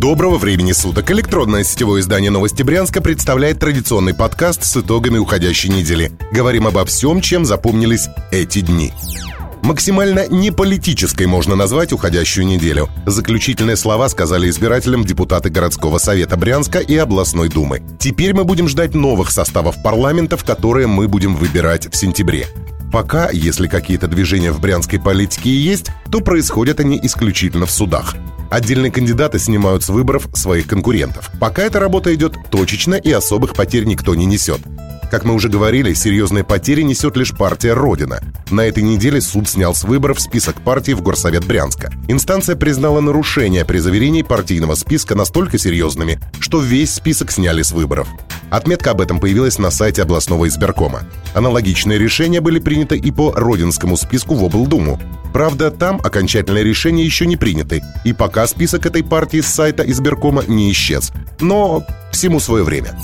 Доброго времени суток! Электронное сетевое издание «Новости Брянска» представляет традиционный подкаст с итогами уходящей недели. Говорим обо всем, чем запомнились эти дни. Максимально неполитической можно назвать уходящую неделю. Заключительные слова сказали избирателям депутаты городского совета Брянска и областной думы. Теперь мы будем ждать новых составов парламентов, которые мы будем выбирать в сентябре. Пока, если какие-то движения в брянской политике и есть, то происходят они исключительно в судах. Отдельные кандидаты снимают с выборов своих конкурентов. Пока эта работа идет точечно и особых потерь никто не несет. Как мы уже говорили, серьезные потери несет лишь партия «Родина». На этой неделе суд снял с выборов список партий в Горсовет Брянска. Инстанция признала нарушения при заверении партийного списка настолько серьезными, что весь список сняли с выборов. Отметка об этом появилась на сайте областного избиркома. Аналогичные решения были приняты и по Родинскому списку в облдуму. Правда, там окончательные решения еще не приняты, и пока список этой партии с сайта избиркома не исчез. Но всему свое время.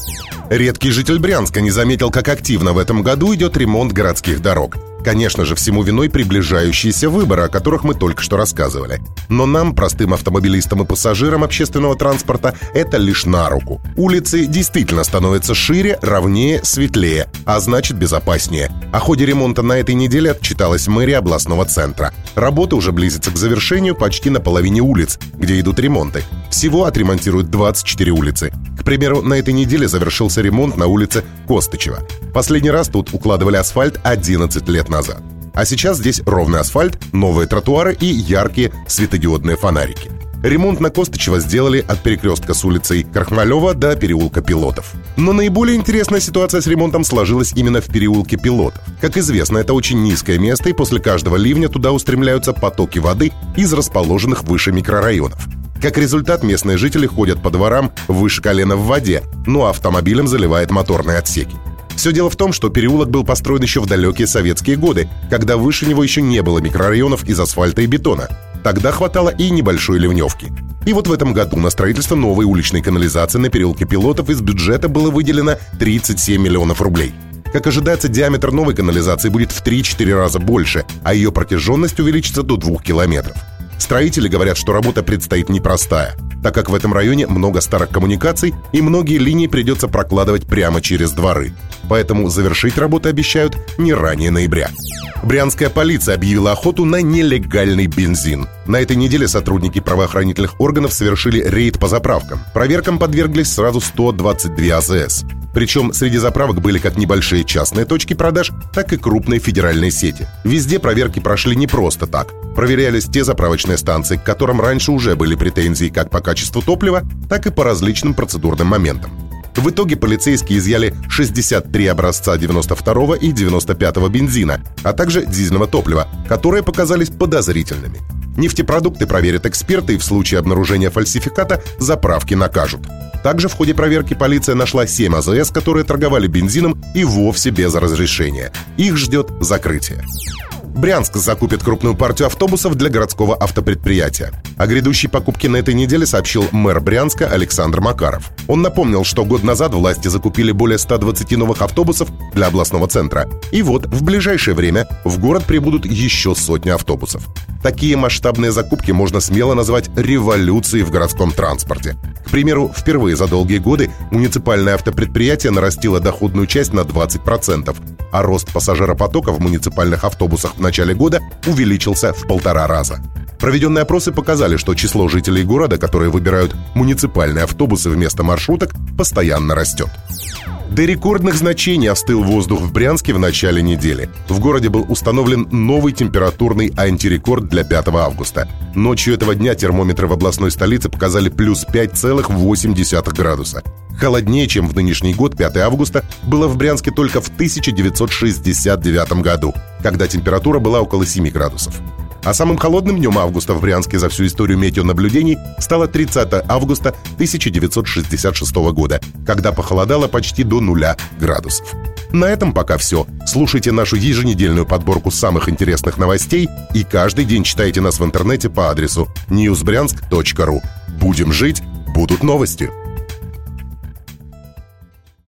Редкий житель Брянска не заметил, как активно в этом году идет ремонт городских дорог. Конечно же, всему виной приближающиеся выборы, о которых мы только что рассказывали. Но нам, простым автомобилистам и пассажирам общественного транспорта, это лишь на руку. Улицы действительно становятся шире, ровнее, светлее, а значит безопаснее. О ходе ремонта на этой неделе отчиталась мэрия областного центра. Работа уже близится к завершению почти на половине улиц, где идут ремонты. Всего отремонтируют 24 улицы. К примеру, на этой неделе завершился ремонт на улице Костычева. Последний раз тут укладывали асфальт 11 лет назад. А сейчас здесь ровный асфальт, новые тротуары и яркие светодиодные фонарики. Ремонт на Костычева сделали от перекрестка с улицей Крахмалева до переулка Пилотов. Но наиболее интересная ситуация с ремонтом сложилась именно в переулке Пилотов. Как известно, это очень низкое место, и после каждого ливня туда устремляются потоки воды из расположенных выше микрорайонов. Как результат, местные жители ходят по дворам выше колена в воде, а автомобилем заливает моторные отсеки. Все дело в том, что переулок был построен еще в далекие советские годы, когда выше него еще не было микрорайонов из асфальта и бетона. Тогда хватало и небольшой ливневки. И вот в этом году на строительство новой уличной канализации на переулке Пилотов из бюджета было выделено 37 миллионов рублей. Как ожидается, диаметр новой канализации будет в 3-4 раза больше, а ее протяженность увеличится до 2 километров. Строители говорят, что работа предстоит непростая, так как в этом районе много старых коммуникаций и многие линии придется прокладывать прямо через дворы. Поэтому завершить работу обещают не ранее ноября. Брянская полиция объявила охоту на нелегальный бензин. На этой неделе сотрудники правоохранительных органов совершили рейд по заправкам. Проверкам подверглись сразу 122 АЗС. Причем среди заправок были как небольшие частные точки продаж, так и крупные федеральные сети. Везде проверки прошли не просто так. Проверялись те заправочные станции, к которым раньше уже были претензии как по качеству топлива, так и по различным процедурным моментам. В итоге полицейские изъяли 63 образца 92 и 95 бензина, а также дизельного топлива, которые показались подозрительными. Нефтепродукты проверят эксперты и в случае обнаружения фальсификата заправки накажут. Также в ходе проверки полиция нашла 7 АЗС, которые торговали бензином и вовсе без разрешения. Их ждет закрытие. Брянск закупит крупную партию автобусов для городского автопредприятия. О грядущей покупке на этой неделе сообщил мэр Брянска Александр Макаров. Он напомнил, что год назад власти закупили более 120 новых автобусов для областного центра. И вот в ближайшее время в город прибудут еще сотни автобусов. Такие масштабные закупки можно смело назвать революцией в городском транспорте. К примеру, впервые за долгие годы муниципальное автопредприятие нарастило доходную часть на 20%, а рост пассажиропотока в муниципальных автобусах в начале года увеличился в полтора раза. Проведенные опросы показали, что число жителей города, которые выбирают муниципальные автобусы вместо маршруток, постоянно растет. До рекордных значений остыл воздух в Брянске в начале недели. В городе был установлен новый температурный антирекорд для 5 августа. Ночью этого дня термометры в областной столице показали плюс 5,8 градуса. Холоднее, чем в нынешний год, 5 августа, было в Брянске только в 1969 году, когда температура была около 7 градусов. А самым холодным днем августа в Брянске за всю историю метеонаблюдений стало 30 августа 1966 года, когда похолодало почти до нуля градусов. На этом пока все. Слушайте нашу еженедельную подборку самых интересных новостей и каждый день читайте нас в интернете по адресу newsbryansk.ru. Будем жить, будут новости.